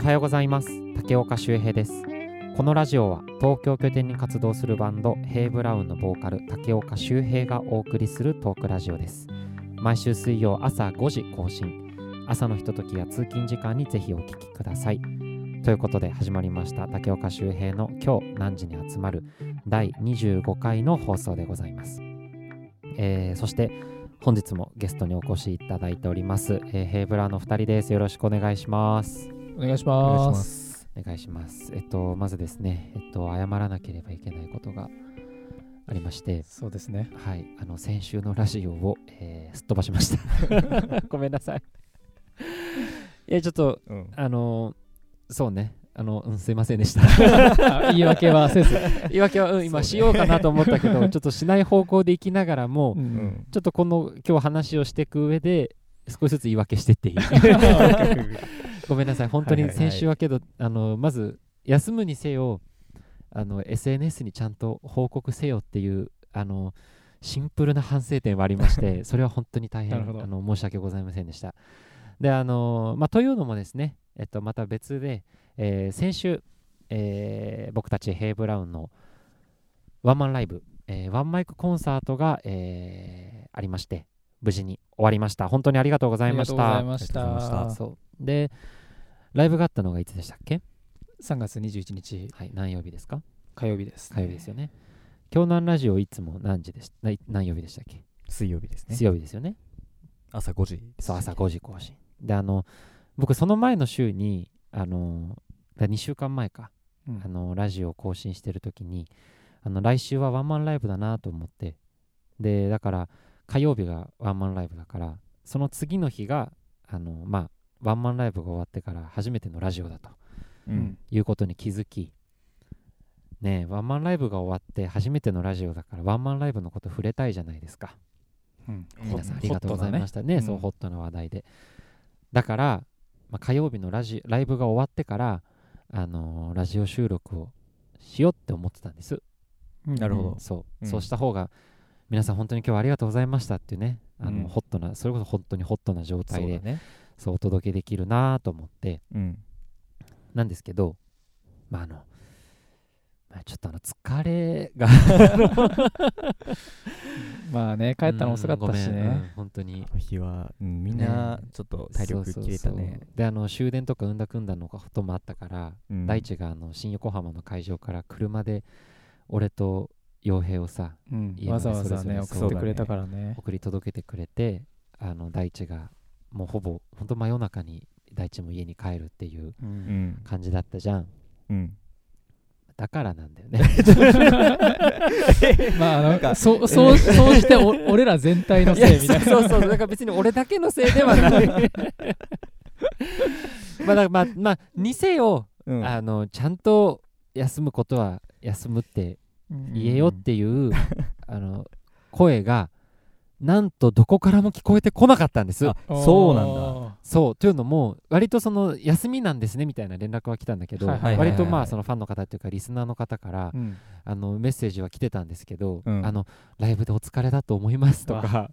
おはようございます。竹岡修平です。このラジオは東京拠点に活動するバンドヘイブラウンのボーカル竹岡修平がお送りするトークラジオです。毎週水曜朝5時更新。朝のひとときや通勤時間にぜひお聞きください。ということで始まりました竹岡修平の今日何時に集まる第25回の放送でございます、えーそして本日もゲストにお越しいただいております、えーヘイブラの2人です。よろしくお願いします。お願いしま。ますす。お願いします。えっと、まずですね、えっと、謝らなければいけないことがありまして、そうですね。はい、あの、先週のラジオを、えーすっ飛ばしました。ごめんなさい。いや、ちょっと、うん。あのそうね、あの、うん、すいませんでした。あ 言い訳はせず。言い訳は、うん、今しようかなと思ったけど、ちょっとしない方向で行きながらも、ううんん。ちょっとこの今日話をしていく上で、少しずつ言い訳してっていいごめんなさい、本当にはいはいはい先週はけど、あのまず休むにせよあの、SNS にちゃんと報告せよっていうあのシンプルな反省点はありまして、それは本当に大変あの申し訳ございませんでした。であのまあ、というのもですね、えっと、また別で、えー先週、えー僕たちヘイブラウンのワンマンライブ、えーワンマイクコンサートが、えーありまして、無事に終わりました。本当にありがとうございましありがとうございた。ましありがとうございまた。そうで、ライブがあったのがいつでしたっけ？3月21日はい、何曜日ですか？火曜日です。火曜日ですよね。京南ラジオいつも何時でし何曜日でしたっけ？水曜日ですね。水曜日ですよね。朝5時。そう、朝5時更新。で、あの、僕、その前の週に、あの、2週間前か、うんあの、ラジオを更新してる時に、あの、来週はワンマンライブだなと思って、で、だから、火曜日がワンマンライブだから、その次の日が、あの、まあ、ワンマンライブが終わってから初めてのラジオだと。ううんん。。いうことに気づき、ねえ、ワンマンライブが終わって初めてのラジオだから、ワンマンライブのこと触れたいじゃないですか。うん皆さんありがとうございましたね、うんそう、ホットな話題で。だから、まあ、火曜日のラジライブが終わってから、あのーラジオ収録をしようって思ってたんです。うんなるほどそう、うんそうした方が、皆さん本当に今日はありがとうございましたっていうね、あのうんホットな、それこそ本当にホットな状そ態で、ね。そうお届けできるなと思って、うん。なんですけど、まああの、まあ、ちょっとあの疲れが まあね、帰ったの遅かったしうんごめんうんね。本当に日は、うん、みんなちょっと体力切れたねそう。であの終電とかうんだくんだのこともあったから、うん大地があの新横浜の会場から車で俺と洋平をさうんわざわざね、送ってくれたからね。送り届けてくれてあの大地がもうほぼ本当真夜中に大地も家に帰るっていうううんん。感じだったじゃんうん。だからなんだよね まああの、そう、そう、そうしてお俺ら全体のせいみたいな。そうそうそうだから別に俺だけのせいではない まあだからまあまあにせようん。あのちゃんと休むことは休むってうん言えよっていう、あの声がなんとどこからも聞こえてこなかったんです。あそうなんだ。そう。というのも割とその休みなんですねみたいな連絡は来たんだけど、割とまあそのファンの方っていうかリスナーの方から、うん。あのメッセージは来てたんですけど、うん。あのライブでお疲れだと思いますとか。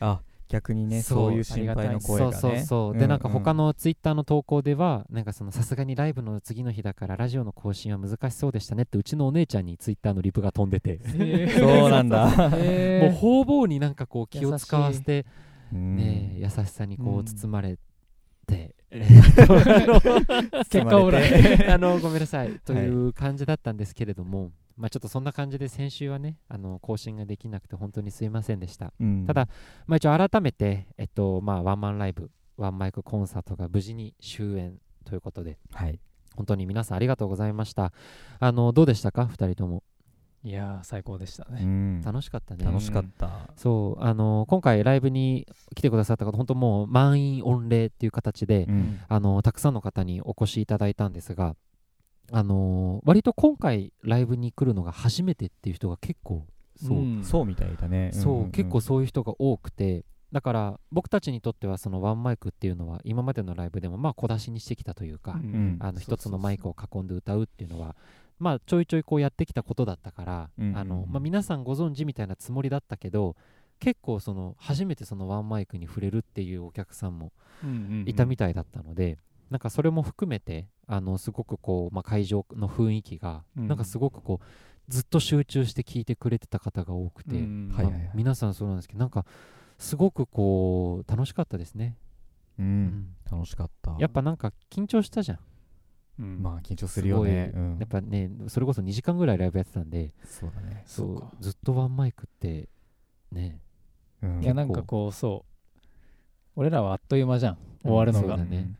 あ、逆にね、そうそういう心配の声がね。そうそうそう、でなんか他のツイッターの投稿ではなんかそのさすがにライブの次の日だからラジオの更新は難しそうでしたねってうちのお姉ちゃんにツイッターのリプが飛んでて、へー。そうなんだ。もう方々になんかこう気を使わせてうん。ね優しさにこううん。包まれて、結果オーライ。あのごめんなさい。という感じだったんですけれども、まあちょっとそんな感じで先週はねあの更新ができなくて本当にすいませんでした。うんただ、まあ、一応改めて、えっとまあ、ワンマンライブワンマイクコンサートが無事に終演ということではい。本当に皆さんありがとうございましたあのどうでしたか？2人ともいやー、最高でしたうね。ん。楽しかったね楽しかった。そうあの今回ライブに来てくださった方本当もう満員御礼っていう形で、うん。あのたくさんの方にお越しいただいたんですがあの割と今回ライブに来るのが初めてっていう人が結構そう、うん。そうみたいだね。そう、んんん。結構そういう人が多くて。だから僕たちにとってはそのワンマイクっていうのは今までのライブでもまあ小出しにしてきたというか、うん。あの一つのマイクを囲んで歌うっていうのはまあちょいちょいこうやってきたことだったから、うんうんうん。あのまあ、皆さんご存知みたいなつもりだったけど結構その初めてそのワンマイクに触れるっていうお客さんもいたみたいだったので、なんかそれも含めてあのすごくこう、まあ、会場の雰囲気が、うん。なんかすごくこうずっと集中して聞いてくれてた方が多くて、うん。はいはいはい。まあ皆さんそうなんですけどなんかすごくこう楽しかったですね、ううん。ん楽しかった。やっぱなんか緊張したじゃん。うん。まあ緊張するよね。やっぱねそれこそ2時間ぐらいライブやってたんでそうだね。そうそうか。ずっとワンマイクってね。うん。いやなんかこうそう。俺らはあっという間じゃん。終わるのが、そうだね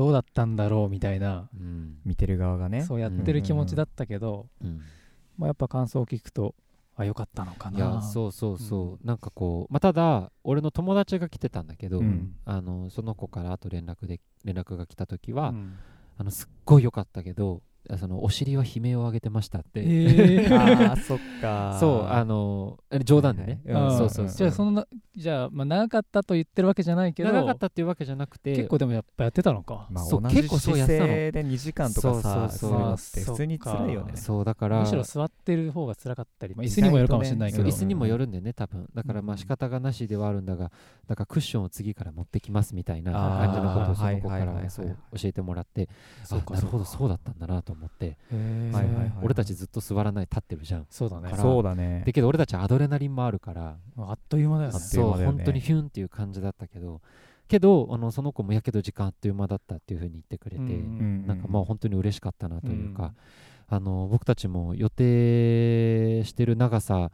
どうだったんだろうみたいな、うん、見てる側がね。そうやってる気持ちだったけど、うん、まあ、やっぱ感想を聞くとあよかったのかな。いやそうそうそう、なんかこう、まあ、ただ俺の友達が来てたんだけど、うん。あのその子からあと連絡で連絡が来た時は、うん。あのすっごい良かったけどあそのお尻は悲鳴を上げてましたって、えー。あー そっか。そうあの冗談でね、はいはい。あーそうそうそう。じゃあそんなじゃあ、まあ、長かったと言ってるわけじゃないけど。長かったっていうわけじゃなくて。結構でもやっぱやってたのか、そうまあ同じ結構そうや姿ってたの。勢で2時間とかさそうそうそう。するのって普通に辛いよね。そうだから。むしろ座ってる方が辛かったり、まあ、椅子にもよるかもしれないけど、椅子にもよるんでね多分。だからまあうん仕方がなしではあるんだがだからクッションを次から持ってきますみたいな感じのことをその子からそう教えてもらって。そうかあなるほどそうかそうだったんだなと思ってへー。はいはいはい。俺たちずっと座らない立ってるじゃんそうだね。そうだね。だけど俺たちアドレナリンもあるからあっという間だよね。そう本当にヒュンっていう感じだったけどけどあのその子もやけど時間あっという間だったっていうふうに言ってくれて、うんうんなんかまあ本当に嬉しかったなというか、うん。あの僕たちも予定してる長さ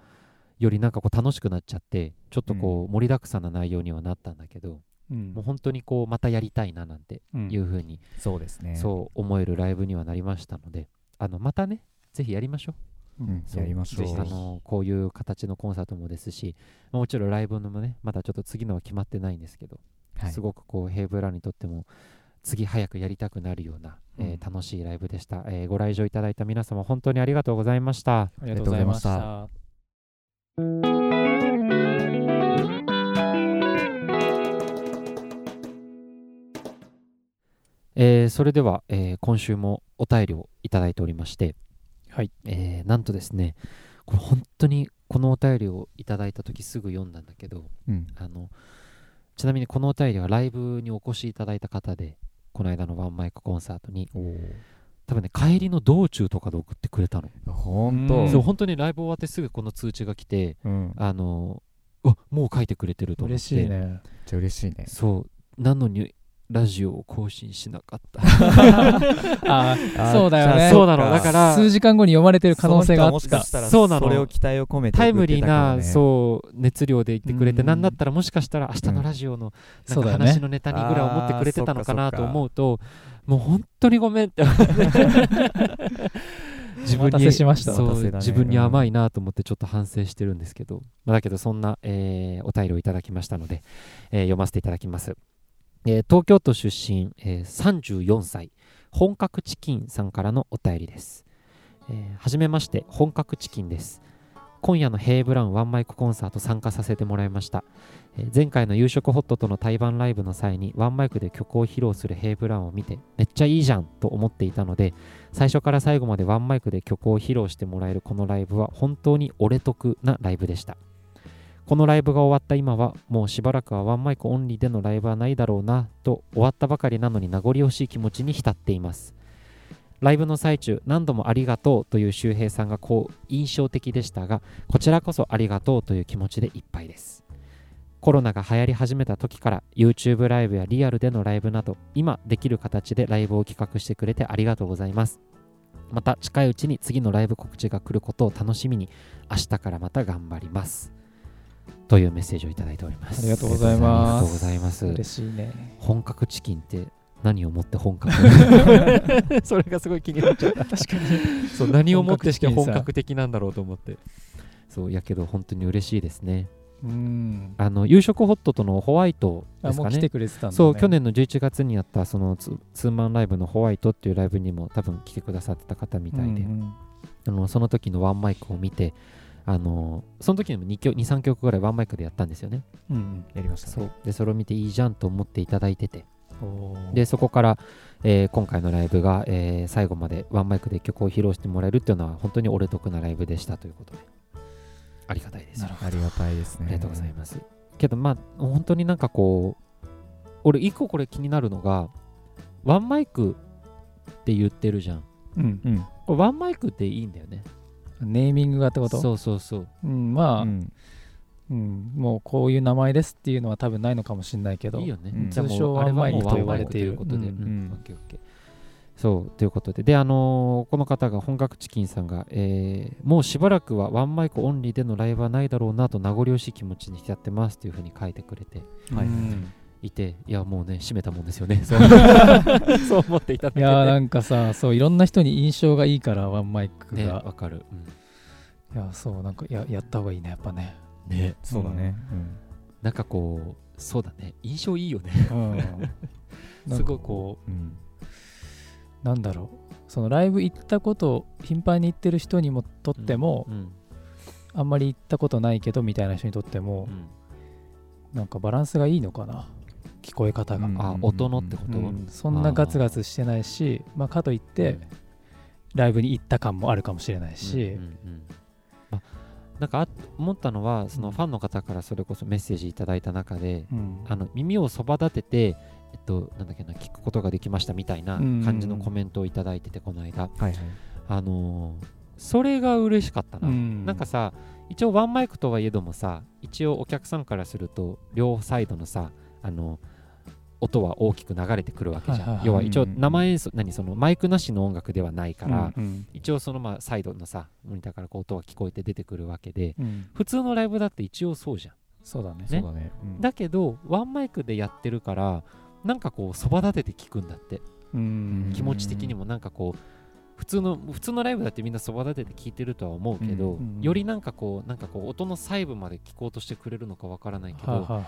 よりなんかこう楽しくなっちゃってちょっとこう盛りだくさんな内容にはなったんだけど、うん。もう本当にこうまたやりたいななんてうん。いうふうに、そうですね。そう思えるライブにはなりましたのであのまたねぜひやりましょう。うん。そうやりましょう。ぜひあのこういう形のコンサートもですし、まあもちろんライブのもねまだちょっと次のは決まってないんですけど、はい。すごくこうヘイブラにとっても次早くやりたくなるような、えーうん楽しいライブでした、えーご来場いただいた皆様本当にありがとうございました。ありがとうございましたえーそれでは、えー今週もお便りをいただいておりまして、はい。えーなんとですねこれ本当にこのお便りをいただいた時すぐ読んだんだけどうん。あのちなみにこのお便りはライブにお越しいただいた方でこの間のワンマイクコンサートに多分ね帰りの道中とかで送ってくれたの、うん。本当そう本当にライブ終わってすぐこの通知が来てうん。あのうわもう書いてくれてると思って。嬉しいね。ちゃ嬉しいね。そう。なのにラジオを更新しなかった。ああそうだよね。そうなの。か。だから数時間後に読まれてる可能性があった。かしたらそう。なのそれを期待を込めてタイムリーな、うそう熱量で言ってくれて、うん。なんだったらもしかしたら明日のラジオの話のネタにぐらい思ってくれてたのかなと思うと、もう本当にごめん。っ て自分お待たせしました。そうお待たせだね自分に甘いなと思ってちょっと反省してるんですけど、まあだけどそんな、えーお便りをいただきましたので、えー読ませていただきます、えー東京都出身、えー34歳本格チキンさんからのお便りです、えーはじめまして本格チキンです。今夜のヘイブラウンワンマイクコンサート参加させてもらいました、えー前回の夕食ホットとの対バンライブの際にワンマイクで曲を披露するヘイブラウンを見てめっちゃいいじゃんと思っていたので最初から最後までワンマイクで曲を披露してもらえるこのライブは本当に俺得なライブでした。このライブが終わった今はもうしばらくはワンマイクオンリーでのライブはないだろうなと終わったばかりなのに名残惜しい気持ちに浸っています。ライブの最中何度もありがとうという周平さんがこう印象的でしたがこちらこそありがとうという気持ちでいっぱいです。コロナが流行り始めた時から YouTube ライブやリアルでのライブなど今できる形でライブを企画してくれてありがとうございます。また近いうちに次のライブ告知が来ることを楽しみに明日からまた頑張ります。というメッセージをいただいております。ありがとうございます。ありがとうございます。嬉しいね。本格チキンって何をもって本格？それがすごい気になっちゃった確かに。そう何をもってして本格的なんだろうと思って。そうやけど本当に嬉しいですね。うん。あの夕食ホットとのホワイトですかね。てくれてたんだ、ね、そう去年の11月にやったそのツツーマンライブのホワイトっていうライブにも多分来てくださってた方みたいで、うんうん。あのその時のワンマイクを見てあのその時にも2曲23曲ぐらいワンマイクでやったんですよね。うんやりましたね。そう。でそれを見ていいじゃんと思っていただいてて。でそこから、えー今回のライブが、えー最後までワンマイクで曲を披露してもらえるっていうのは本当に俺得なライブでしたということで。ありがたいです。ありがたいですね。ありがとうございます。けどまあ本当になんかこう俺一個これ気になるのがワンマイクって言ってるじゃんうん。うん。これワンマイクっていいんだよねネーミングがってこと？そうそうそう。うん、まあ、ううんんもうこういう名前ですっていうのは多分ないのかもしれないけどいいよね、うん。通称ワンマイクと呼ばれていることで、うん。うん。オッケーオッケー。そうということで。であのーこの方が本格チキンさんが、えーもうしばらくはワンマイクオンリーでのライブはないだろうなと名残惜しい気持ちに浸ってますというふうに書いてくれてはいうんいていやもうね閉めたもんですよね。そう。思っていただけていやーなんかさそういろんな人に印象がいいからワンマイクねが、わかる、いやそうなんかややった方がいいねやっぱね。うんねそうだね。なんかこうそうだね。印象いいよね。うん。すごいかこうんうん。うなんだろう。そのライブ行ったこと頻繁に行ってる人にもとっても、うん。あんまり行ったことないけどみたいな人にとってもう、ん。なんかバランスがいいのかな聞こえ方が、うん。あ音のってこと、うん。そんなガツガツしてないしまあ、かといって、ライブに行った感もあるかもしれないし、うんうんうん。あなんかあ思ったのはそのファンの方からそれこそメッセージいただいた中で、うん。あの耳をそば立てて、えっと、なんだっけな聞くことができましたみたいな感じのコメントをいただいてて、この間、はいはい。あのーそれが嬉しかったな、うん。なんかさ一応ワンマイクとはいえどもさ一応お客さんからすると両サイドのさあの音は大きく流れてくるわけじゃん、要は一応うん生演奏何そのマイクなしの音楽ではないから、うん一応そのまあサイドのさモニターからこう音が聞こえて出てくるわけでうん。普通のライブだって一応そうじゃん。そうだね。そうだね。うん。だけどワンマイクでやってるからなんかこうそば立てて聞くんだって。うん。気持ち的にもなんかこう普通の普通のライブだってみんなそば立てて聞いてるとは思うけど、よりなんかこうなんかこう音の細部まで聞こうとしてくれるのかわからないけど、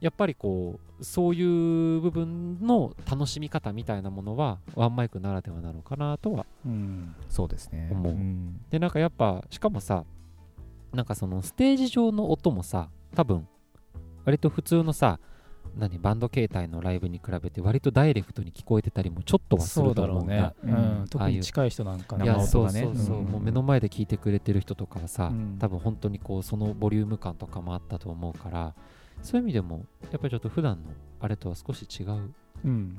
やっぱりこうそういう部分の楽しみ方みたいなものはワンマイクならではなのかなとはうん。そうですね。思う。ん。でなんかやっぱしかもさなんかそのステージ上の音もさ多分割と普通のさ何バンド形態のライブに比べて割とダイレクトに聞こえてたりもちょっとはすそうると思うんだ。だろうね、ううんん、特に近い人なんかねいや生そうそうそう、うんもう目の前で聞いてくれてる人とかはさ、うん。多分本当にこうそのボリューム感とかもあったと思うからそういう意味でもやっぱりちょっと普段のあれとは少し違ううん。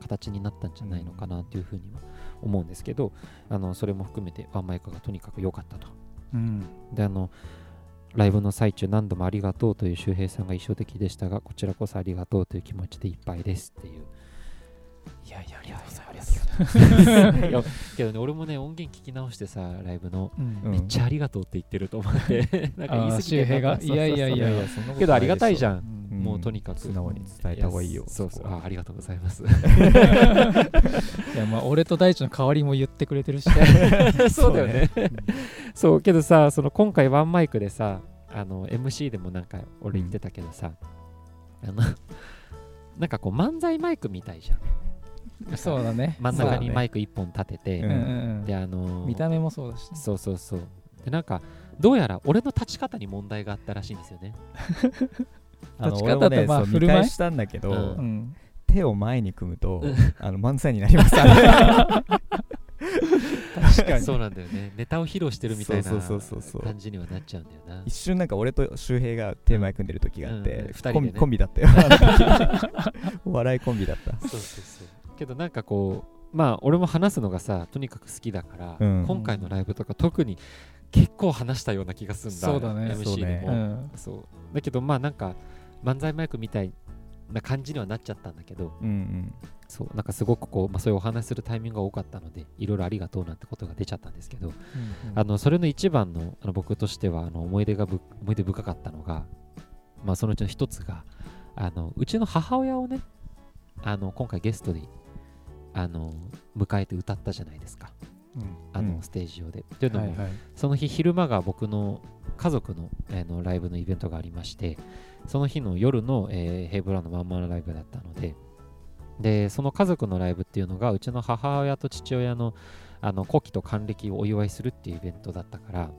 形になったんじゃないのかなというふうには思うんですけど、あのそれも含めてワンマイクがとにかく良かったと。うん。であのライブの最中何度もありがとうという周平さんが印象的でしたがこちらこそありがとうという気持ちでいっぱいですっていう。いやいやありがとうございます いやけどね俺もね音源聞き直してさライブの。うん。うんめっちゃありがとうって言ってると思って。なんか言い過ぎてが？いやいやいや。いやそんなことけどありがたいじゃん、うん。うんもうとにかく。素直に伝えた方がいいよやそうそう。あありがとうございます。いやまあ俺と大地の代わりも言ってくれてるし。そうだよね。うんそうけどさその今回ワンマイクでさあの MC でもなんか俺言ってたけどさ、あのなんかこう漫才マイクみたいじゃんそうだね。真ん中にマイク1本立てて、ううんんうんうん。であのー見た目もそうだしね。そうそうそう。でなんかどうやら俺の立ち方に問題があったらしいんですよね。立ち方とまあ振る舞い。見返したんだけど、うん。うん手を前に組むと、うん。あの漫才になりましたね。確かに。そうなんだよね。ネタを披露してるみたいなそうそうそうそうそう。感じにはなっちゃうんだよな。一瞬なんか俺と周平が手前組んでる時があって、うん。二人でね。コンビコンビだったよ。笑いコンビだった。そうそうそうけどなんかこうまあ俺も話すのがさとにかく好きだから、うん。今回のライブとか特に結構話したような気がするんだそうだね。MC そうね。でもうん。そう。だけどまあなんか漫才マイクみたいな感じにはなっちゃったんだけどうんうん。そう。なんかすごくこう、まあ、そういうお話しするタイミングが多かったのでいろいろありがとうなんてことが出ちゃったんですけど、うん。あのそれの一番のあの僕としてはあの思い出がぶ思い出深かったのが、まあ、そのうちの一つがあのうちの母親をねあの今回ゲストであの迎えて歌ったじゃないですか。うん。あの、うん。ステージ上で。というのも、はいはい。その日昼間が僕の家族の,、あのライブのイベントがありましてその日の夜の、えーヘイブラウンのワンマンライブだったのででその家族のライブっていうのがうちの母親と父親のあの古希と還暦をお祝いするっていうイベントだったから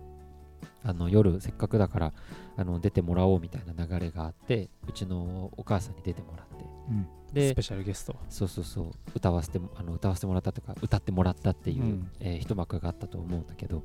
あの夜せっかくだからあの出てもらおうみたいな流れがあってうちのお母さんに出てもらって。うんでスペシャルゲストそうそうそう。歌わせてもあの歌わせてもらったというか歌ってもらったっていう、うん。えー一幕があったと思うんだけど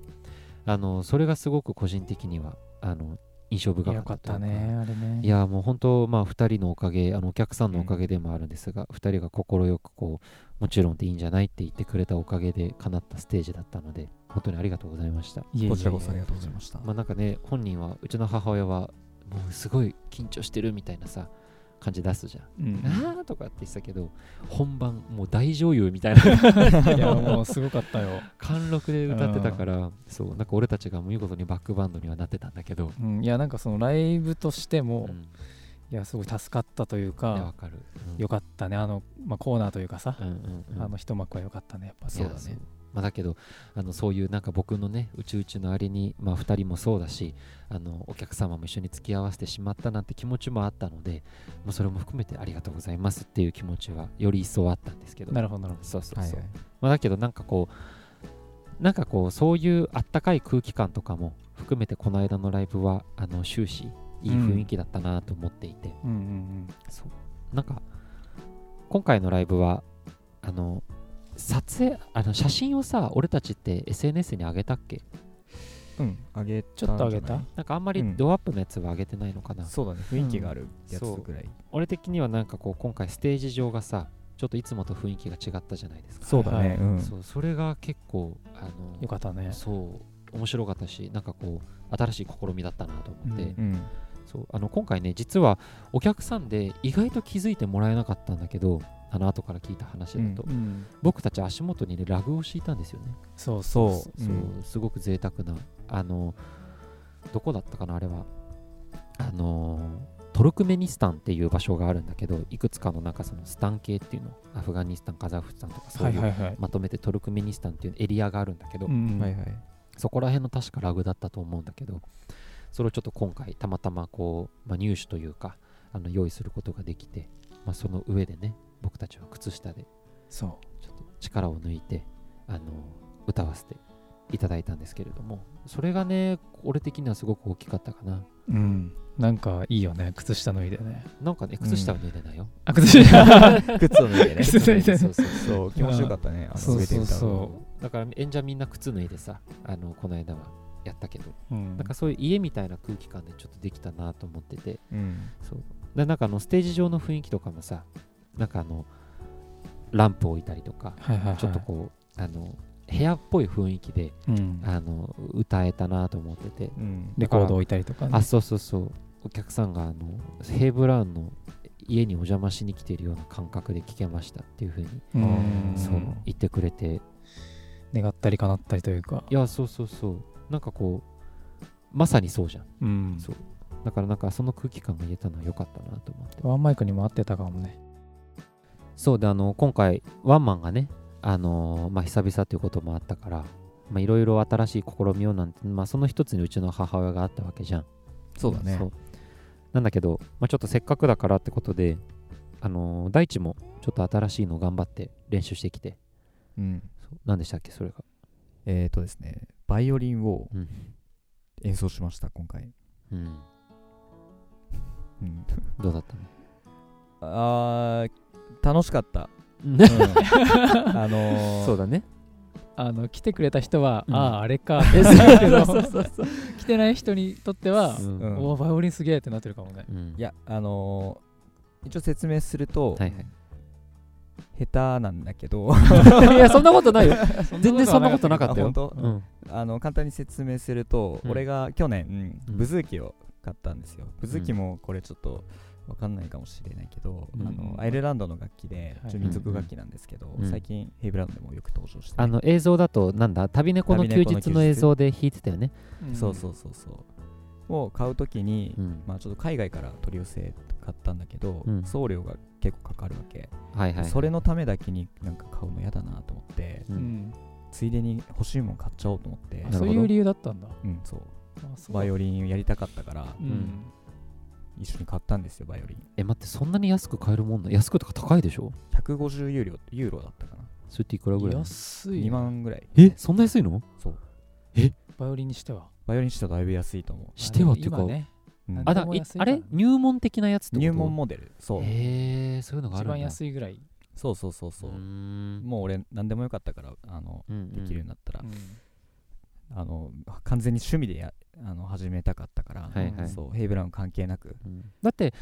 あのそれがすごく個人的にはあの印象深かったったねあれね。いやもう本当まあ2人のおかげあのお客さんのおかげでもあるんですが、2人が快くこうもちろんでいいんじゃないって言ってくれたおかげで叶ったステージだったので本当にありがとうございました。いえいえいえ。こちらこそありがとうございました。まあなんかね本人はうちの母親はもうすごい緊張してるみたいなさ感じ出すじゃん、うん。あーとかって言ってたけど本番もう大女優みたいな。いやもうすごかったよ、貫禄で歌ってたからそうなんか俺たちが見事にバックバンドにはなってたんだけど、うん、いやなんかそのライブとしても、うん。いやすごい助かったというかわかる、うん。よかったね。あの、まあ、コーナーというかさ、うんうんうん。あの一幕は良かったねやっぱそうだねまあ、だけどあのそういうなんか僕のねうちうちのあれに、まあ、2人もそうだしあのお客様も一緒に付き合わせてしまったなんて気持ちもあったのでもうそれも含めてありがとうございますっていう気持ちはより一層あったんですけど。なるほどなるほそうそうそう、はいはい。まあ、だけどなんかこうなんかこうそういうあったかい空気感とかも含めてこの間のライブはあの終始いい雰囲気だったなと思っていて、どうんうん。そう。なんか今回のライブはあの撮影あの写真をさ俺たちって SNS に上げたっけ？うん、あげちょっと上げた？なんかあんまりうん。ドアップのやつは上げてないのかな、そうだね、雰囲気があるやつそうぐらい。俺的にはなんかこう今回ステージ上がさちょっといつもと雰囲気が違ったじゃないですか。そうだね、はい。うん。そうそれが結構あのよかったね。そう面白かったしなんかこう新しい試みだったなと思って、うん。うん。そうあの今回ね実はお客さんで意外と気づいてもらえなかったんだけどあの後から聞いた話だと、うん僕たち足元にねラグを敷いたんですよね。そうそう。そうすごく贅沢なあのどこだったかな？あれは。あのトルクメニスタンっていう場所があるんだけどいくつかのなんかそのスタン系っていうの。アフガニスタンカザフスタンとかそうはいいうまとめてトルクメニスタンっていうエリアがあるんだけど、うん。はいはい。そこら辺の確かラグだったと思うんだけどそれをちょっと今回たまたまこう、まあ、入手というかあの用意することができて、まあ、その上でね僕たちは靴下でそちょっと力を抜いてあの歌わせていただいたんですけれどもそれがね俺的にはすごく大きかったかな。ううん。なんかいいよね靴下脱いでね。なんかね靴下は脱いでないよ、あ靴下。靴を 脱いでね。靴脱いでそうそうそう、気持ちよかったね。あのそうそうそだから演者みんな靴脱いでさあのこの間はやったけど、うん。なんかそういう家みたいな空気感でちょっとできたなと思ってて。うん。そう。でなんかあのステージ上の雰囲気とかもさなんかあのランプ置いたりとかはいはいはい。ちょっとこうあの部屋っぽい雰囲気でうん。あの歌えたなと思ってて。うん。レコード置いたりとかね。あそうそうそう。お客さんがあのヘイブラウンの家にお邪魔しに来ているような感覚で聴けましたっていう風にうん。そう言ってくれて。願ったり叶ったりというか。いやそうそうそう。なんかこうまさにそうじゃん。うん。そう。だからなんかその空気感が言えたのは良かったなと思って。ワンマイクにも合ってたかもねそうであの今回ワンマンがねあのーまあ久々ということもあったからまあいろいろ新しい試みをなんてまあその一つにうちの母親があったわけじゃん。そうだね。なんだけど、まあ、ちょっとせっかくだからってことであのー大地もちょっと新しいのを頑張って練習してきて。うん。そう。何でしたっけそれが？えーとですね、バイオリンをうん。演奏しました、今回。うん。うん。どうだったの？あー、楽しかった。うん。うん。あのー、そうだね。あの来てくれた人は、うん。あああれか。来てない人にとっては、うん。うんおおバイオリンすげえってなってるかもね。うん。いや、あのー、一応説明すると、はいはい。下手なんだけど。いやそんなことないよ。全然そんなことなかったよ。あ本当？うん。あの簡単に説明すると、うん。俺が去年、うん。ブズーキを買ったんですよ。ブズーキもこれちょっとわかんないかもしれないけど、うんあのアイルランドの楽器ではい。民族楽器なんですけど、うん最近ヘイブラウンドでもよく登場して、あの映像だとなんだ？旅猫の休日。の映像で弾いてたよね。そうそうそうそう。を買うときに、うん。まあちょっと海外から取り寄せ買ったんだけど、うん。送料が結構かかるわけ、はいはいそれのためだけになんか買うの嫌だなと思って、ううんんついでに欲しいもん買っちゃおうと思ってそういう理由だったんだうんそうバイオリンやりたかったからうん一緒に買ったんですよバイオリン。え待ってそんなに安く買えるもんな安くとか高いでしょ？150ユーロユーロだったかな。それっていくらぐらい？安いね2万ぐらい。えそんな安いの？そう。バイオリンにしては？バイオリンしてはだいぶ安いと思してはっていうか今ね。う、うん。あだいでも安いから。あれ？入門的なやつってこと？入門モデルそう。へえそういうのがあ一るんだ。番安いぐらい、そうそうそうそう。うもう俺何でもよかったからあのうんうん。できるようになったら、うんあの完全に趣味でやあの始めたかったから、はいはい。そうヘイブラウン関係なく、うん。だって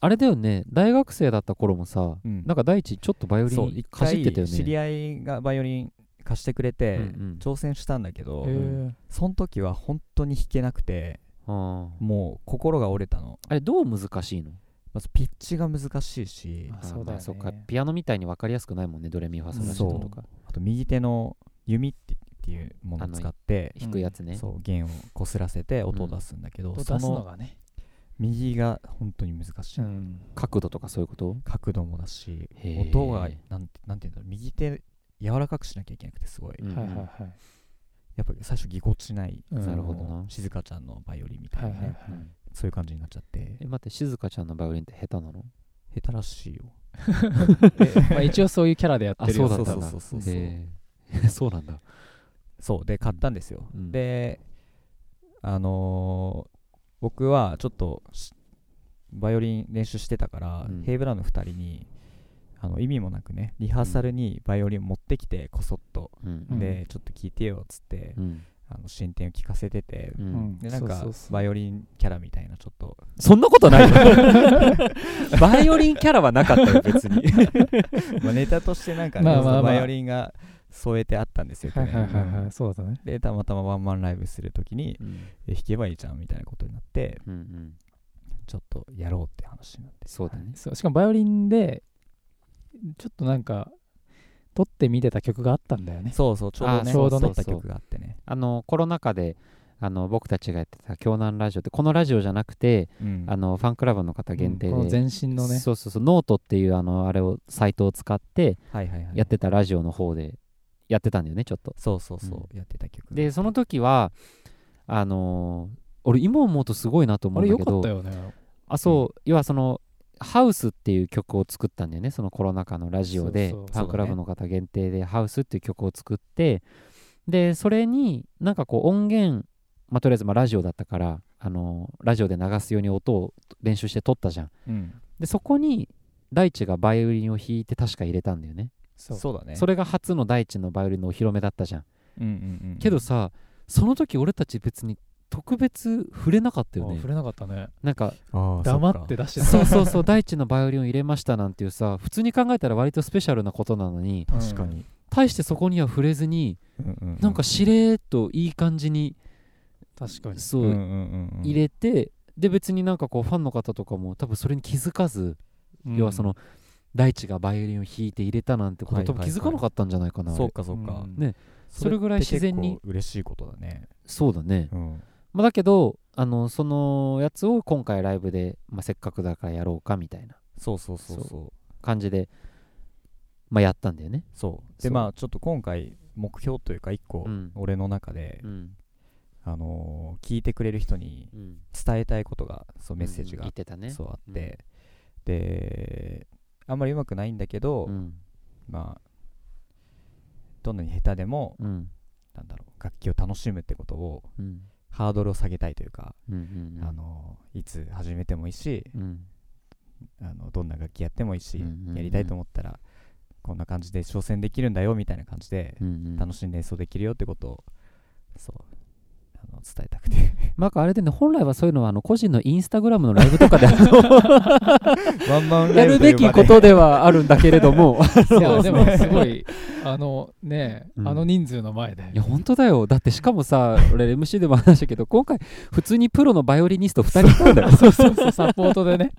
あれだよね大学生だった頃もさうん。なんか第一ちょっとバイオリンかじってたよね。知り合いがバイオリン貸してくれて、うんうん。挑戦したんだけど、その時は本当に弾けなくてもう心が折れたの。あれどう難しいの？まずピッチが難しいし。あそうだよね。まあそっか。ピアノみたいに分かりやすくないもんねドレミファソラシドとか。あと右手の弓ってっていうものを使って弾くやつね。そう弦を擦らせて音を出すんだけど、そ音出すののがね。右が本当に難しい、うん。角度とかそういうこと？角度もだし音がなんてなんていうんだろう右手柔らかくしなきゃいけなくてすごい、うん。はいはいはい。やっぱり最初ぎこちない、うん。なるほどな。静香ちゃんのバイオリンみたいな、ね。はいはいはい。うん。そういう感じになっちゃって。え待って静香ちゃんのバイオリンって下手なの？下手らしいよ。まあ一応そういうキャラでやってあるよ。そうだったんだ。そうそうそうそうそう なんだそうで買ったんですよ、うん。であのー僕はちょっとしバイオリン練習してたから、うん。ヘイブラウンの2人にあの意味もなくねリハーサルにバイオリン持ってきてこそっと、うん。うん。でちょっと聞いてよっつって、うん。あの進展を聞かせてて、でなんかそうそうそう。バイオリンキャラみたいなちょっと。そんなことない。よ バイオリンキャラはなかったよ別に。まあネタとしてなんかねまあまあまあ。バイオリンが添えてあったんですよ、はいはい去年はい。はいそうだね。でたまたまワンマンライブするときにうん。え弾けばいいじゃんみたいなことになってうんうん。ちょっとやろうって話になって。そうだね。そうしかもバイオリンでちょっとなんか撮って見てた曲があったんだよね。そうそうちょうどねあちょうどね撮った曲があってね。あのコロナ禍であの僕たちがやってた京南ラジオってこのラジオじゃなくてうん。あのファンクラブの方限定で、うん。前身のね。そうそうそうノートっていうあのあれをサイトを使ってやってたラジオの方でやってたんだよねちょっと。そうそうそう、やってた曲でその時はあのー俺今思うとすごいなと思うんだけどったよね。あそう、要はそのハウスっていう曲を作ったんだよねそのコロナ禍のラジオで。ファンクラブの方限定でハウスっていう曲を作ってでそれになんかこう音源まあとりあえずまあラジオだったからあのラジオで流すように音を練習して撮ったじゃん。うん。でそこに大地がバイオリンを弾いて確か入れたんだよねそう。そうだね。それが初の大地のバイオリンのお披露目だったじゃん。うんうんうんけどさその時俺たち別に特別触れなかったよね。あ触れなかったね。なんか黙って出してた。そうそうそう大地のバイオリンを入れましたなんていうさ普通に考えたら割とスペシャルなことなのに確かに、対してそこには触れずにうんうんうん。なんかしれーっといい感じに確かに。そううんうんうんうん。入れてで別になんかこうファンの方とかも多分それに気づかずうん。要はその大地がバイオリンを弾いて入れたなんてこと多分気づかなかったんじゃないかなそうかそうか、うん。ね。それぐらい自然に嬉しいことだね。そうだね。うん。まあだけどあのそのやつを今回ライブでまあせっかくだからやろうかみたいな。そうそうそうそそう。感じでまあやったんだよね。そう。そう。でまあちょっと今回目標というか一個うん。俺の中で、うん。あのー聞いてくれる人にうん。伝えたいことがそうメッセージうん。がそうあって、であんまりうまくないんだけど、うん。まあどんなに下手でもうん。なんだろう楽器を楽しむってことをうん。ハードルを下げたいというか、うんうんうん。あのいつ始めてもいいしうん。あのどんな楽器やってもいいし、うんうんうん。やりたいと思ったらこんな感じで挑戦できるんだよみたいな感じでうんうん。楽しんで演奏できるよってことをそう伝えたくて。なんかあれでね本来はそういうのはあの個人のインスタグラムのライブとかでワンマンやるべきことではあるんだけれども。いやでもすごいあのねうん。あの人数の前で。いや本当だよ。だってしかもさ俺 MC でも話したけど今回普通にプロのバイオリニスト2人いたんだよ。そうそうそうサポートでね。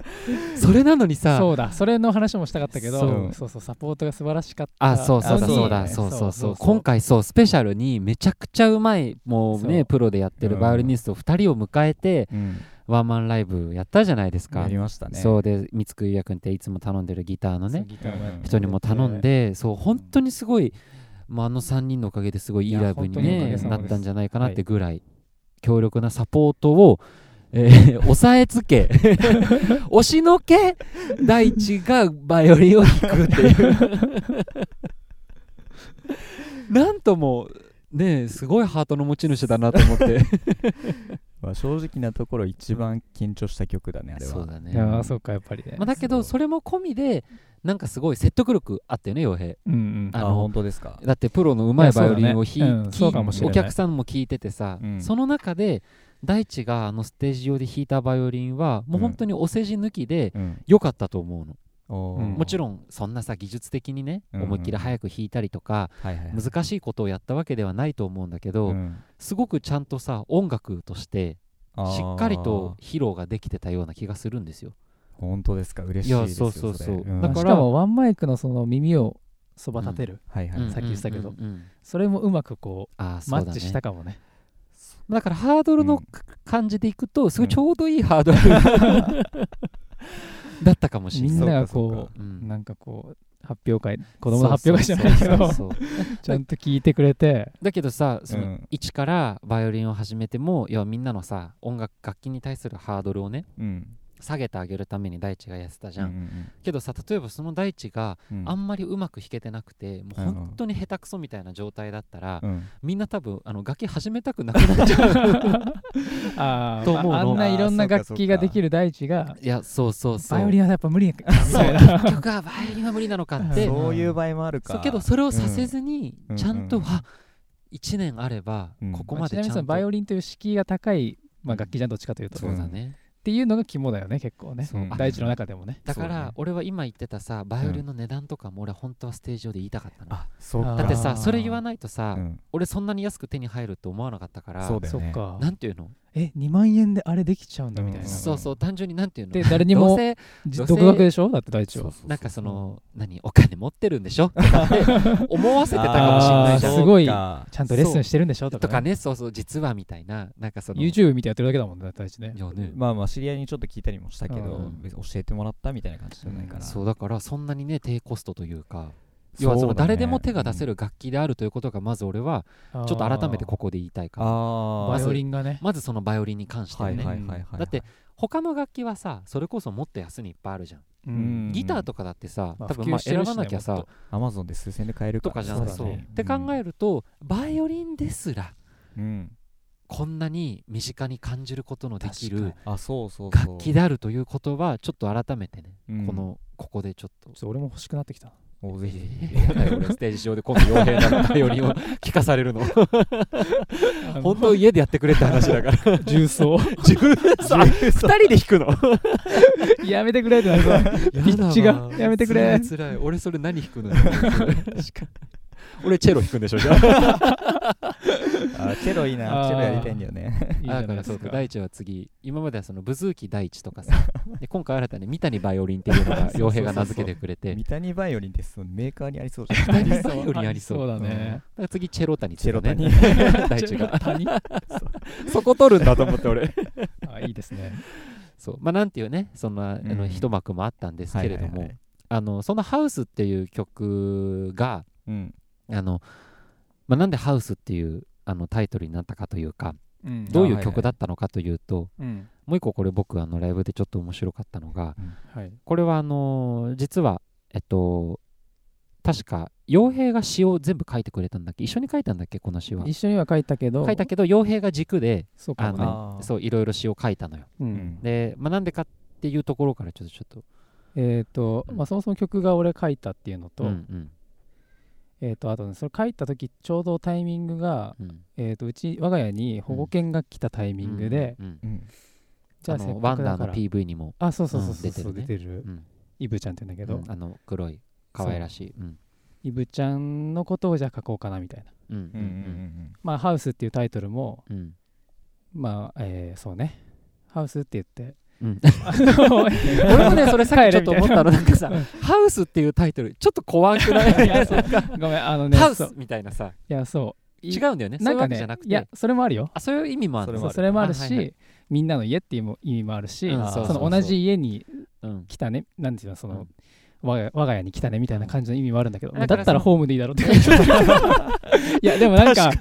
それなのにさそうだ。それの話もしたかったけどそう。そうサポートが素晴らしかった。あそうそうそうだそそううそうそう今回そうスペシャルにめちゃくちゃうまいもうねプロでやってるバイオリニスト2人を迎えてうん。ワンマンライブやったじゃないですか。やりましたね。そうで三つくゆやくんっていつも頼んでるギターのね。ター人にも頼んでそう本当にすごい、まあ、あの3人のおかげですごいいいライブにねなったんじゃないかなってぐらい強力なサポートを、えー 押さえつけ押しのけ大地がバイオリンを弾くっていう。なんともねすごいハートの持ち主だなと思って。まあ正直なところ一番緊張した曲だねあれは。そうだね。いやーそうかやっぱりね。まあ、だけどそれも込みでなんかすごい説得力あったよね洋平うんうん。ああの本当ですか？だってプロのうまいバイオリンを弾いいやそうだねうんそうかもしれない。お客さんも聞いててさ、うん。その中で大地があのステージ上で弾いたバイオリンはもう本当にお世辞抜きでうん。良かったと思うの、うんもちろんそんなさ技術的にね思いっきり早く弾いたりとか難しいことをやったわけではないと思うんだけど、うん。すごくちゃんとさ音楽としてしっかりと披露ができてたような気がするんですよ。本当ですか？嬉しいですよいやそうそうそう。だからしかもワンマイクのその耳をそば立てる、はいはい、うんさっき言ってたけど。それもうまくこうそうだね。マッチしたかもね。だからハードルのうん。感じでいくとすごいちょうどいいハードル だったかもしれない。みんながこううん。なんかこう発表会子供の発表会じゃないけど ちゃんと聞いてくれて。だけどさそのうん。一からバイオリンを始めても要はみんなのさ音楽楽器に対するハードルをねうん下げてあげるために大地がやってたじゃん、うんうんけどさ例えばその大地がうん。あんまりうまく弾けてなくてもう本当に下手くそみたいな状態だったら、うん。みんな多分あの楽器始めたくなくなっちゃう。あと思うの。ああんないろんな楽器ができる大地がいやそうそうそう。バイオリンはやっぱ無理かみそう。たいな結局はバイオリンは無理なのかってそういう場合もあるか。そうけどそれをさせずにうん。ちゃんと、うん。うんあ1年あればうん。ここまあちなみにそのまでちゃんと、バイオリンという敷居が高い、まあ、楽器じゃんどっちかというと、っそうだね、ていうのが肝だよね結構ね。大地の中でもね。だから俺は今言ってたさバイオリンの値段とかも俺本当はステージ上で言いたかったの。あそうだってさそれ言わないとさ、うん。俺そんなに安く手に入ると思わなかったからそうだよね。そっか。なんていうの？え2万円であれできちゃうんだみたいな、うん。そうそう単純になんていうの？で誰にも独学でしょ？だって大地は。なんかその何お金持ってるんでしょ？とかって 思わせてたかもしれないじゃん。すごい。ちゃんとレッスンしてるんでしょ？とか,、とかねそうそう実はみたいななんかその。YouTube 見てやってるだけだもんね大地ね。ね。まあまあ知り合いにちょっと聞いたりもしたけど、うん。教えてもらったみたいな感じじゃないから、そうだからそんなにね低コストというか要はその誰でも手が出せる楽器であるということがまず俺はちょっと改めてここで言いたいかな。ああバイオリンがね。まずそのバイオリンに関してはね、だって他の楽器はさそれこそもっと安いのいっぱいあるじゃん、んん。ギターとかだってさ、まあ多分まあ選ばなきゃさアマゾンで数千で買えるとかじゃない。そうそう。だねって考えるとバイオリンですらうん。こんなに身近に感じることのできる楽器であるということはちょっと改めてね、うん。このここでちょっと。ちょっと俺も欲しくなってきたおぜひやだよ俺ステージ上で今度傭兵なバイオリンを聞かされるの。本当家でやってくれって話だから。重曹。自分さ2人で弾くの？やめてくれってなるぞピッチが。やめてくれ。つらい。俺それ何弾くの？確 か俺チェロ弾くんでしょじゃあ。あチェロいいな。チェロやりたいんだよね。だからそうか。大地は次今まではそのブズーキ大地とかさ。で今回新たに三谷バイオリンっていうのが傭兵が名付けてくれて。三谷バイオリンってそのメーカーにありそうじゃん。三谷バイオリンありそうそうだだかねら次チェロ谷チェロ谷。ね大地が。谷。そこ取るんだと思って俺。あいいですね。そう。まあなんていうねそんなあのうん。一幕もあったんですけれども。はいはいはい。あのその「ハウス」っていう曲がうんあの、まあ、なんで「ハウス」っていうあのタイトルになったかというかうん。どういう曲だったのかというと、うん。もう一個これ僕あのライブでちょっと面白かったのがはい。これはあのー実はえっと確か傭兵が詩を全部書いてくれたんだっけ？一緒に書いたんだっけ？この詩は。一緒には書いたけど書いたけど傭兵が軸であそうあー。そういろいろ詩を書いたのよ。ううん。んで、まあ、なんでかっていうところからちょっとちょっと。えっとうんまあそもそも曲が俺書いたっていうのとうんうんえっとあとねそれ書いた時ちょうどタイミングがうん。えっとうち我が家に保護犬が来たタイミングでじゃあせのワンダーの PV にも、あそうそうそううんそうそう出てる出てるうんイブちゃんって言うんだけどうんあの黒い可愛らしいうんイブちゃんのことをじゃあ書こうかなみたいなまあハウスっていうタイトルもまあえーそうねハウスって言ってうん。あの俺もねそれさっきちょっと思ったのなんかさうん「ハウス」っていうタイトルちょっと怖くない？ごめんあのねハウスみたいなさ。いやそう。い違うんだよね。なんかねけじゃなくて。いやそれもあるよ。あそういう意味もある。のそれもあるそう。それもあるし、あはいはい。みんなの家っていうも意味もあるし、うんその同じ家にうん。来たねなんていうのその、うん我が我が家に来たねみたいな感じの意味もあるんだけど、うん。まあだったらホームでいいだろうって。感じ いやでもなんか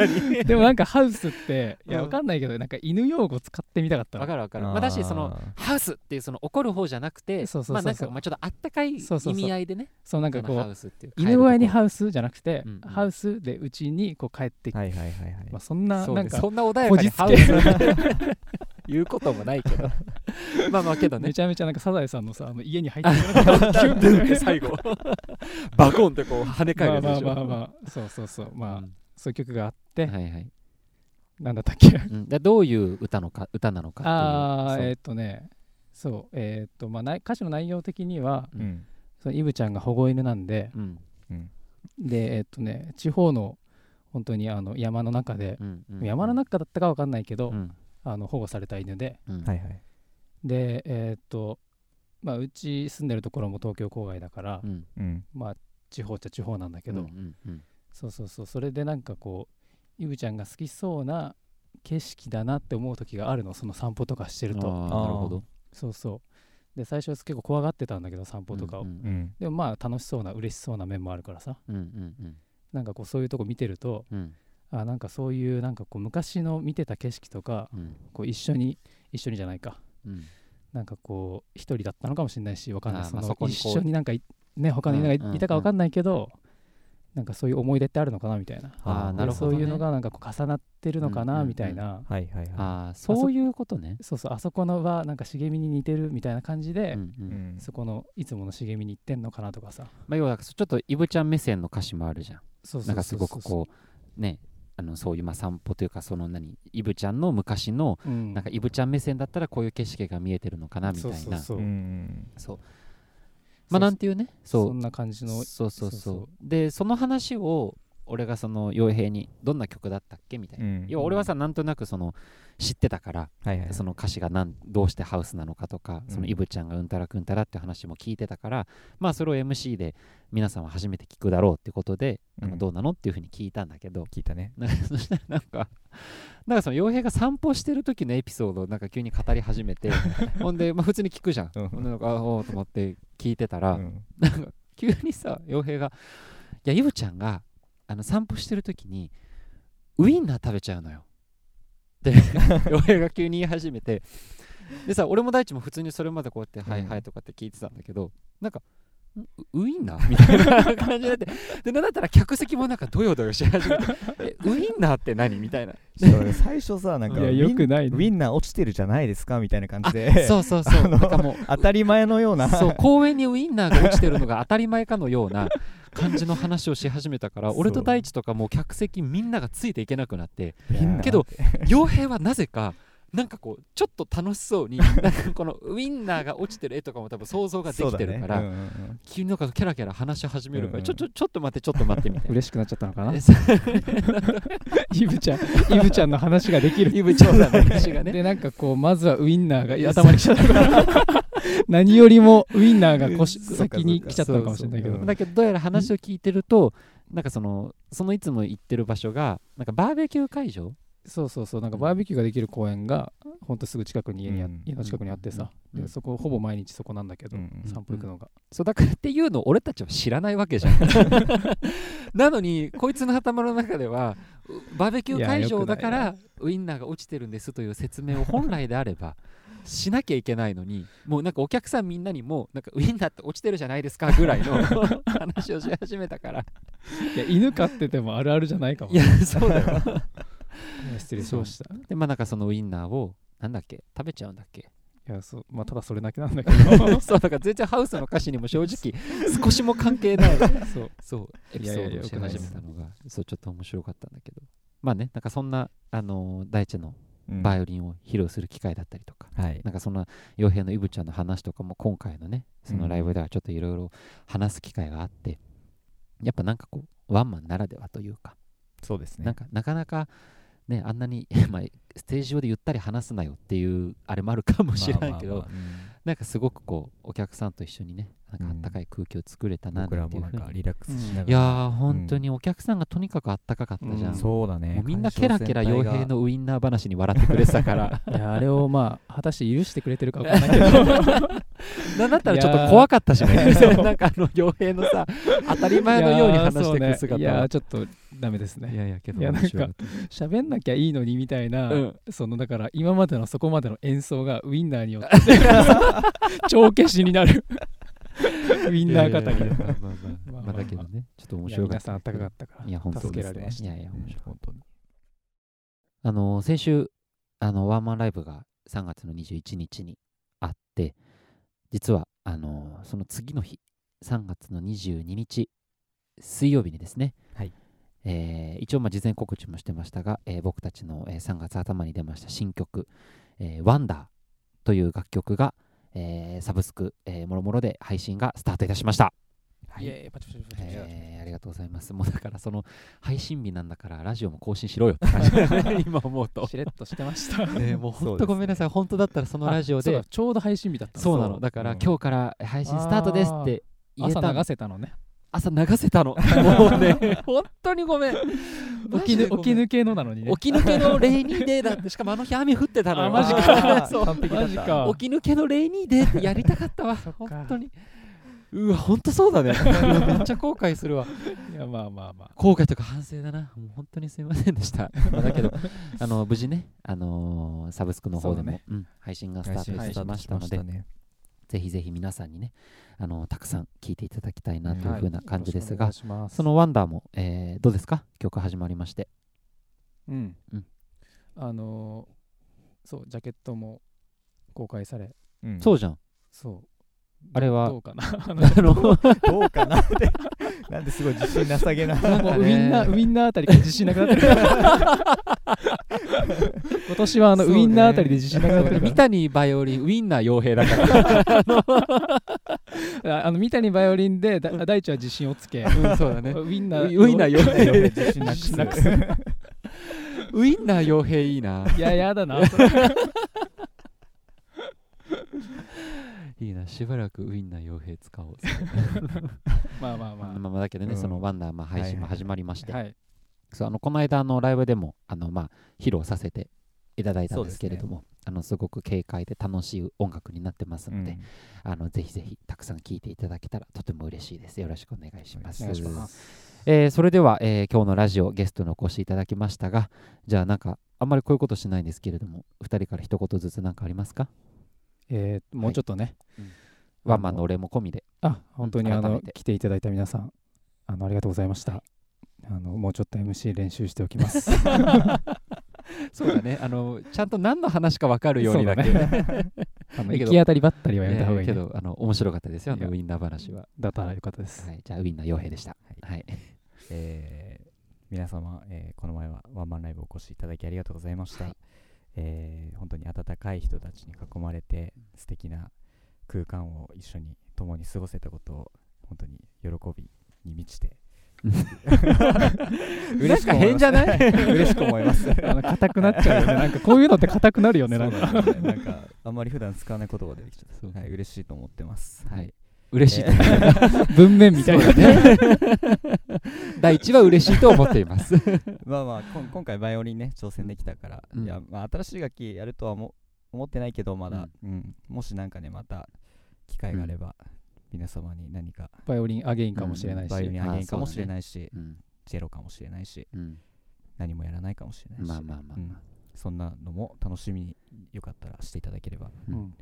でもなんかハウスっていやうん。わかんないけどなんか犬用語使ってみたかったの。わかるわかる。まあだしそのハウスっていうその怒る方じゃなくてそうそうそうそう。まあなんかまあちょっとあったかい意味合いでね。そうなんかこうウスっていう犬小屋にウハウスじゃなくて、うんうん。ハウスでうちにこう帰ってきて、はいはいはいはい。まあ、そんななんかねそんな穏やかにハウス 言うこともないけど。まあまあけどね。めちゃめちゃなんかサザエさんのさあの家に入ってくるのがキュンってで最後。バコンってこう跳ね返るでしょ。まあまあまあそうそうそう。まあ、うん。そういう曲があって、はいはい。なんだったっけ？うん、でどういう歌のか歌なのかっていう。そう。ああえーっとね。そうえーっとまあない歌詞の内容的にはうん。うん。そのイブちゃんが保護犬なんでうん。うん。でえーっとね地方の本当にあの山の中で、うんうん山の中だったか分かんないけど、うんあの保護された犬で。うん。はいはい。でえーっとまあうち住んでるところも東京郊外だから、うん。うん。まあ地方っちゃ地方なんだけど、うんうんうん。そうそうそう。それでなんかこうイブちゃんが好きそうな景色だなって思う時があるの。その散歩とかしてると。なるほど。そうそう。で最初は結構怖がってたんだけど散歩とかを、うんうんでもまあ楽しそうな嬉しそうな面もあるからさ。うんうんなんかこうそういうとこ見てるとうんうんあなんかそういうなんかこう昔の見てた景色とかうん。こう一緒に一緒にじゃないか。うん。なんかこう一人だったのかもしれないしわかんない。その一そこにこう緒になんかいね他にいうんうんいたかわかんないけど、なんかそういう思い出ってあるのかなみたいな。であーなるほどね。そういうのがなんかこう重なってるのかなんみたいな、そういうことね。そうそうあそこのはなんか茂みに似てるみたいな感じで、うんうん。んそこのいつもの茂みに行ってんのかなとかさ。まあ要はちょっとイブちゃん目線の歌詞もあるじゃん。なんかすごくこうねあのそういうまあ散歩というかその何イブちゃんの昔のう、うん、なんかイブちゃん目線だったらこういう景色が見えてるのかなみたいな。そうそうそう、うん。そう。まあなんていうね。そう。そんな感じの。そうそう。そうそうそう。でその話を俺がその傭兵にどんな曲だったっけみたいな、うん。要は俺はさなんとなくその知ってたから、はいはいその歌詞がなんどうしてハウスなのかとか、うん。そのイブちゃんがうんたらくんたらって話も聞いてたからまあそれを MC で皆さんは初めて聞くだろうってことで、あうん。のどうなのっていうふうに聞いたんだけど。聞いたね。なんかそしたらなんかなんかその傭兵が散歩してる時のエピソードをなんか急に語り始めて ほんで、まあ、普通に聞くじゃん、うん。なんかあおーと思って聞いてたら、うん。なんか急にさ傭兵が「いやイブちゃんがあの散歩してる時にウインナー食べちゃうのよ」って傭兵が急に言い始めて。でさ俺も大地も普通にそれまでこうやって「はいはい」とかって聞いてたんだけど、なんかんウインナーみたいな感じになって。でなんだったら客席もなんかドヨドヨし始めて。えウインナーって何みたいな。そう 最初さなんかよくないね。ウィンナー落ちてるじゃないですかみたいな感じで。そうそうそう。あのなんかもう当たり前のような。そう公園にウインナーが落ちてるのが当たり前かのような感じの話をし始めたから俺と大地とかもう客席みんながついていけなくなって。けど傭兵はなぜかなんかこうちょっと楽しそうに なんかこのウインナーが落ちてる絵とかも多分想像ができてるから、ね。うんうんうん。急になんかキャラキャラ話し始めるから、うんうんちょちょちょっと待ってちょっと待ってみたいな。嬉しくなっちゃったのかな？イブちゃんイブちゃんの話ができる。イブちゃんの話がね。でなんかこうまずはウインナーが頭に来ちゃったから 何よりもウインナーが腰先に来ちゃったのかもしれないけど。だけどどうやら話を聞いてるとなんかそのそのいつも行ってる場所がなんかバーベキュー会場そうそうそう。なんかバーベキューができる公園がほんとすぐ近くに家にあ、うん。家の近くにあってさ、うん。でそこほぼ毎日そこなんだけど、散歩行くのが、そうだからっていうのを俺たちは知らないわけじゃん。なのにこいつの頭の中ではうバーベキュー会場だからウインナーが落ちてるんですという説明を本来であればしなきゃいけないのにもうなんかお客さんみんなにもなんかウインナーって落ちてるじゃないですかぐらいの 話をし始めたから。いや犬飼っててもあるあるじゃないかも。いやそうだよ 失礼しました。いでまあなんかそのウインナーをなんだっけ？食べちゃうんだっけ？やそう。まあただそれだけなんだけど。そうだから全然ハウスの歌詞にも正直 少しも関係ない。そう。そう。エピソードをし始めたのがそうちょっと面白かったんだけど。まあねなんかそんなあのー大地のうん。バイオリンを披露する機会だったりとか、はい。なんかそんな傭兵のイブちゃんの話とかも今回のねそのライブではちょっといろいろ話す機会があって、やっぱなんかこうワンマンならではというか、そうですね。なんかなかなかねあんなに、まあ、ステージ上でゆったり話すなよっていうあれもあるかもしれないけど、なんかすごくこうお客さんと一緒にねなんかあったかい空気を作れたな僕らもなんていうふうに、なんかリラックスしながら。いやー本当にお客さんがとにかくあったかかったじゃん、うん。そうだね。もうみんなケラケラ傭兵のウインナー話に笑ってくれてたから。いやあれをまあ果たして許してくれてるかわかんないけど。なんだったらちょっと怖かったしね。なんかあの傭兵のさ当たり前のように話していく姿。いやーはちょっとダメですいねやいやけどいや面白かった喋んなきゃいいのにみたいな、うん。そのだから今までのそこまでの演奏がウインナーによって帳消しになるウインナー語りでまあまあまあ。だけどねちょっと面白かった皆さんあったかかった。からいや本当助けられました。いやいや面白い本当に。あの先週あのワンマンライブが3月の21日にあって実はあのその次の日3月の22日水曜日にですね、はい。えー一応まあ事前告知もしてましたが、えー僕たちの、えー3月頭に出ました新曲「えー、ワンダーという楽曲が、えーサブスク、えーもろもろで配信がスタートいたしました。イエーイ。パチパチパチパチえーありがとうございます。もうだからその配信日なんだからラジオも更新しろよって感じ。だ ね今思うと。しれっとしてました。え ーもう本当ごめんなさい。本当だったらそのラジオで。ちょうど配信日だったの。そうなの。だから、うん。今日から配信スタートですって言えた朝の流せたのね朝流せたの。もうね、本当にごめん。起きぬ起き抜けのなのにね起き抜けのレイニーデーだって、しかもあの日雨降ってたのよ。あマジかそう 完璧だったマジか起き抜けのレイニーデーってやりたかったわ。本当に。うわ、本当そうだね。めっちゃ後悔するわ。いやまあまあまあ後悔とか反省だな。もう本当にすみませんでした。まあだけど、あの無事ね、あのーサブスクの方でも、ねうん配信がスタートしましたので、ねぜひぜひ皆さんにね、あのたくさん聴いていただきたいなというはい。ふうな感じですがよろ、しくお願いそのワンダーも、えーどうですか？曲始まりまして。うん、うん。あのーそうジャケットも公開され。うん。そうじゃん。そう。あれはどうかな？どうかな？って なんですごい自信なさげな。なんかウねインナーウインナーあたりから自信なくなってる。今年はあのウインナーあたりで自信なくなってるか三谷バイオリン、ウィンナー傭兵だから。らああの三谷バイオリンでだ大地は自信をつけうん、そうだね。ウインナーウインナー傭兵。自信なくすなくすウィンナー傭兵いいな。いややだな いいな。しばらくウィンナー傭兵使おう。まあまあままあまあだけどね、うんそのワンダーまあ配信も始まりまして、あはいそうあのこの間あのライブでもあのまあ披露させていただいたんですけれども、あのすごく軽快で楽しい音楽になってますので、あのぜひぜひたくさん聴いていただけたらとても嬉しいです。よろしくお願いします。えーそれでは、えー今日のラジオゲストにお越しいただきましたが、じゃあなんかあんまりこういうことしないんですけれども、2人から一言ずつ何かありますか？えーもうちょっとね、うん。ワンマンのお礼も込みで。あ本当にあの来ていただいた皆さんあのありがとうございました、あのもうちょっと MC 練習しておきます そうだね、あのちゃんと何の話か分かるようにだけ。そうだ あのだけど行き当たりばったりはやめた方がいい、けど、あの面白かったですよ、あいや。のウィンナー話は。だったらよかったです、はい、じゃあウィンナー傭兵でした。はい。はい。えー皆様、えーこの前はワンマンライブお越しいただきありがとうございました、はい。えー本当に温かい人たちに囲まれて素敵な空間を一緒に共に過ごせたことを本当に喜びに満ちて なんか変じゃない？嬉しく思います。あの硬くなっちゃうよね。なんかこういうのって硬くなるよねなんか。あんまり普段使わない言葉出てきちゃった、はい、嬉しいと思ってます。はい。嬉しい 文面みたいなね。第一は嬉しいと思っています。まあまあこん今回バイオリンね挑戦できたから、うん。いやまあ、新しい楽器やるとはも思ってないけどまだ、うん。もしなんかねまた機会があれば、皆様に何かバイオリンアゲインかもしれないし、バイオリンあげあーんかもしれないし、うん。チェロかもしれないしうん。何もやらないかもしれないし、まあまあまあ。そんなのも楽しみによかったらしていただければ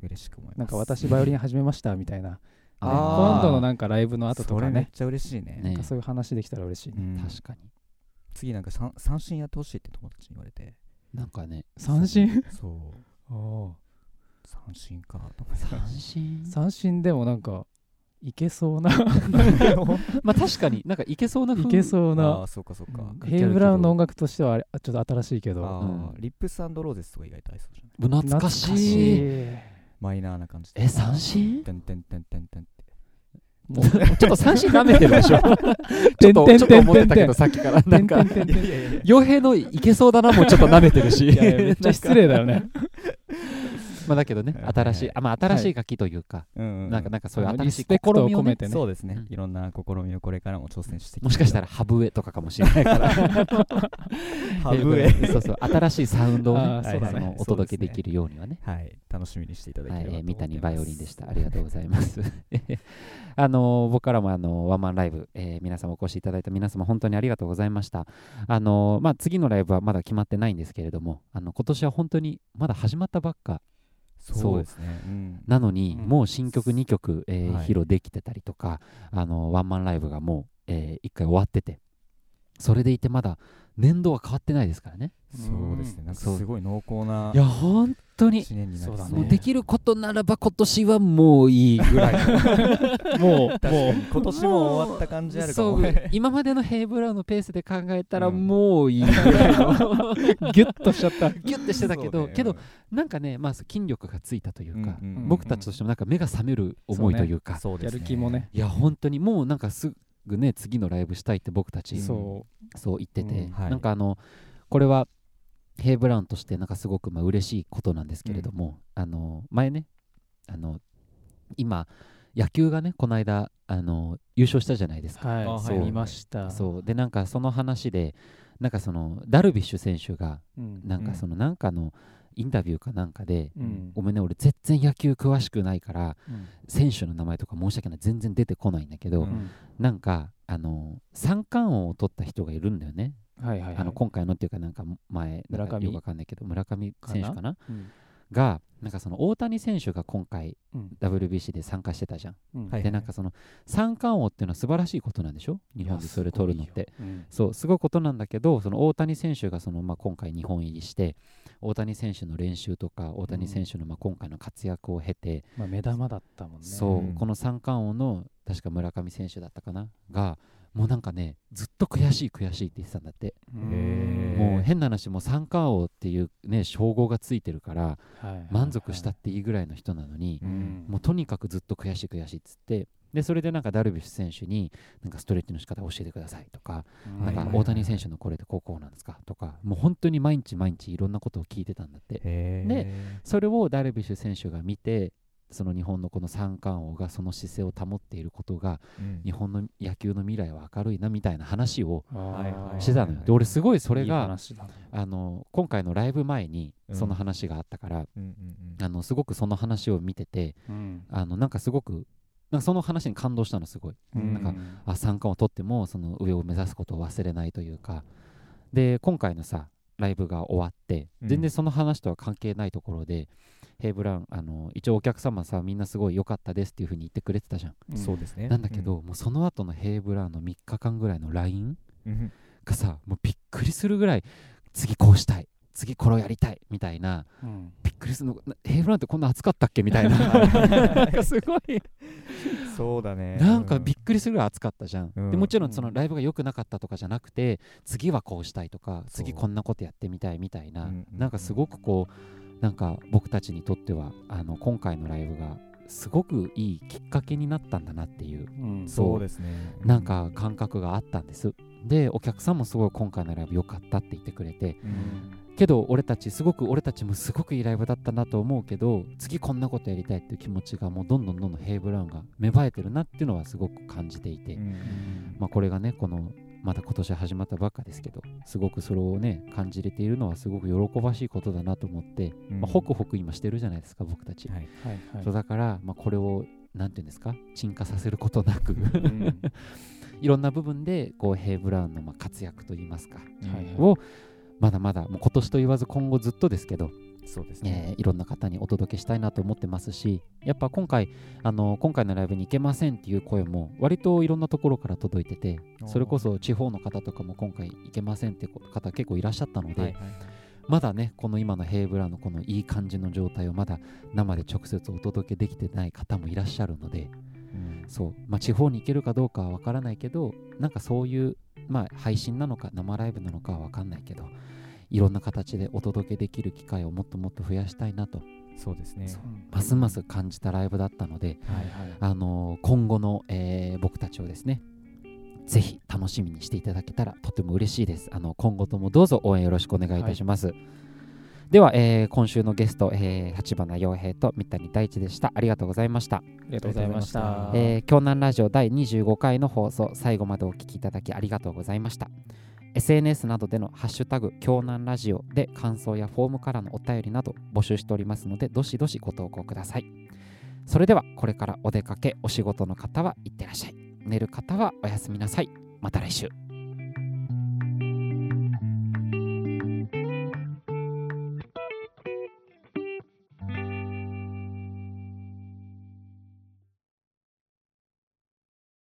嬉しく思います。なんか私バイオリン始めましたみたいな。今度のなんかライブの後とそれかねめっちゃ嬉しいね。ね。なんかそういう話できたら嬉しいね、うん。確かに。次なんか三三振やってほしいって友達に言われて。なんかね、三振？そう。三振かと思って。三振？三振でもなんかいけそうな。まあ確かになんかいけそうな 風いけそうあな。あそうかそうか、うん。ヘイブラウンの音楽としてはあれちょっと新しいけど。あうん。ーリップスローゼスとか意外と合いそうじゃない？懐かしい。い。マイナーな感じでえ、三振てんてんてんてんてんってもうちょっと三振舐めてるでしょ。ちょってんとちょっとてんてん思ってたけど、てんてんさっきから。なんか、傭兵のいけそうだなもうちょっと舐めてるし。いやいやめっちゃ失礼だよねまあだけどね、はい新しい、あまあ新しい楽器というか、なんかなんかそういう新しい試みをね。込めてね。そうですね、うん。いろんな試みをこれからも挑戦してもしかしたらハブエとかかもしれないから。ハブエ。そうそう、新しいサウンドをねお届けできるようにはね。はい。楽しみにしていただけはい、ればと三谷バイオリンでした。ありがとうございます。あのー僕からもあのーワンマンライブ、えー皆様お越しいただいた皆様本当にありがとうございました。あのーまあ、次のライブはまだ決まってないんですけれども、あの今年は本当にまだ始まったばっかそうですね、う。んなのに、うん。もう新曲2曲、えーはい。披露できてたりとか、あのーワンマンライブがもう、え1回終わってて、それでいてまだ年度は変わってないですからね。そうですね。なんかすごい濃厚ないや本当に。1年になりそうだね。もうできることならば今年はもういいぐらいの。もう確かに今年も終わった感じあるかそう。もね今までのヘイブラウンのペースで考えたらうん。もういいぐらいの。ギュッとしちゃった。ギュッてしてたけど、ね。けどなんかねまあ筋力がついたというか、うんうん僕たちとしてもなんか目が覚める思いというかそうですね。やる気もね。いや本当にもうなんかすぐね次のライブしたいって僕たちそそう言ってて、うん。はい。なんかあのこれはヘイブラウンとしてなんかすごくまあ嬉しいことなんですけれども、あの前ねあの今野球がねこの間あの優勝したじゃないですか。うはい。あはいそう。見ました。そう。でなんかその話でなんかそのダルビッシュ選手がうん。なんかそのなんかのインタビューかなんかで、うんごめんね俺全然野球詳しくないからうん。選手の名前とか申し訳ない。全然出てこないんだけど、うん。なんかあの三冠王を取った人がいるんだよね、はいはいはい。あの今回のっていうかなんか前なんか村上。よくわかんないけど村上選手かな？うん。がなんかその大谷選手が今回うん。WBC で参加してたじゃん、うん。はいでなんかその三冠王っていうのは素晴らしいことなんでしょ？日本でそれ取るのって。うん。そうすごいことなんだけどその大谷選手がその、まあ、今回日本入りして大谷選手の練習とか大谷選手のまあ今回の活躍を経て、まあ目玉だったもんね。そう、うん。この三冠王の確か村上選手だったかな？がもうなんかねずっと悔しい悔しいって言ってたんだって、もう変な話もう三冠王っていうね称号がついてるから満足したっていいぐらいの人なのに、うん。もうとにかくずっと悔しい悔しいっつってでそれでなんかダルビッシュ選手になんかストレッチの仕方教えてくださいとか、うん。なんか大谷選手のこれでこうこうなんですかとかもう本当に毎日毎日いろんなことを聞いてたんだって。でそれをダルビッシュ選手が見てその日本のこの三冠王がその姿勢を保っていることがうん。日本の野球の未来は明るいなみたいな話をしてたのよ。で俺すごいそれがあの今回のライブ前にうん。その話があったから、あのすごくその話を見ててうん。あのなんかすごくなんかその話に感動したのすごい。うん。なんかあ三冠を取ってもその上を目指すことを忘れないというか。で今回のさライブが終わってうん。全然その話とは関係ないところで、ヘイブラウンあの一応お客様さみんなすごい良かったですっていう風に言ってくれてたじゃん、うん。そうですね。なんだけど、もうその後のヘイブラウンの3日間ぐらいの LINE うん。がさもうびっくりするぐらい次こうしたい次これをやりたいみたいなうん。びっくりするのなヘイブラウンってこんな暑かったっけ？みたいな。なんかすごい。そうだね。なんかびっくりするぐらい暑かったじゃん、うん。でもちろんそのライブが良くなかったとかじゃなくて次はこうしたいとか次こんなことやってみたいみたいな、うん。うん。うん。なんかすごくこうなんか僕たちにとってはあの今回のライブがすごくいいきっかけになったんだなっていううんそう。ですね。なんか感覚があったんです。でお客さんもすごい今回のライブ良かったって言ってくれてうん。けど俺たちすごく俺たちもすごくいいライブだったなと思うけど次こんなことやりたいっていう気持ちがもうどんどんどんどんヘイブラウンが芽生えてるなっていうのはすごく感じていて、うん。まあ、これがねこのまだ今年始まったばっかですけどすごくそれをね感じれているのはすごく喜ばしいことだなと思って、うんまあ、ホクホク今してるじゃないですか僕たち、はい。はいはい。そうだから、まあ、これをなんていうんですか沈下させることなくうん。いろんな部分でこうヘイ・ブラウンのまあ活躍といいますか、はいはい。をまだまだもう今年と言わず今後ずっとですけど、そうですね。えーいろんな方にお届けしたいなと思ってますしやっぱ今回あの今回のライブに行けませんっていう声も割といろんなところから届いててそれこそ地方の方とかも今回行けませんって方結構いらっしゃったので、はいはいまだねこの今のヘイブラのこのいい感じの状態をまだ生で直接お届けできてない方もいらっしゃるのでうん。そう、まあ、地方に行けるかどうかは分からないけどなんかそういう、まあ、配信なのか生ライブなのかは分かんないけどいろんな形でお届けできる機会をもっともっと増やしたいなと。そうですね。う。んますます感じたライブだったので、はいはい。あのー今後の、えー僕たちをですねぜひ楽しみにしていただけたらとても嬉しいです。あの今後ともどうぞ応援よろしくお願いいたします、では、えー今週のゲスト、えー、立花洋平と三谷大地でした。ありがとうございました。ありがとうございました。えー京南ラジオ第25回の放送最後までお聞きいただきありがとうございました SNS などでのハッシュタグ京南ラジオで感想やフォームからのお便りなど募集しておりますのでどしどしご投稿ください。それではこれからお出かけお仕事の方は行ってらっしゃい。寝る方はおやすみなさい。また来週。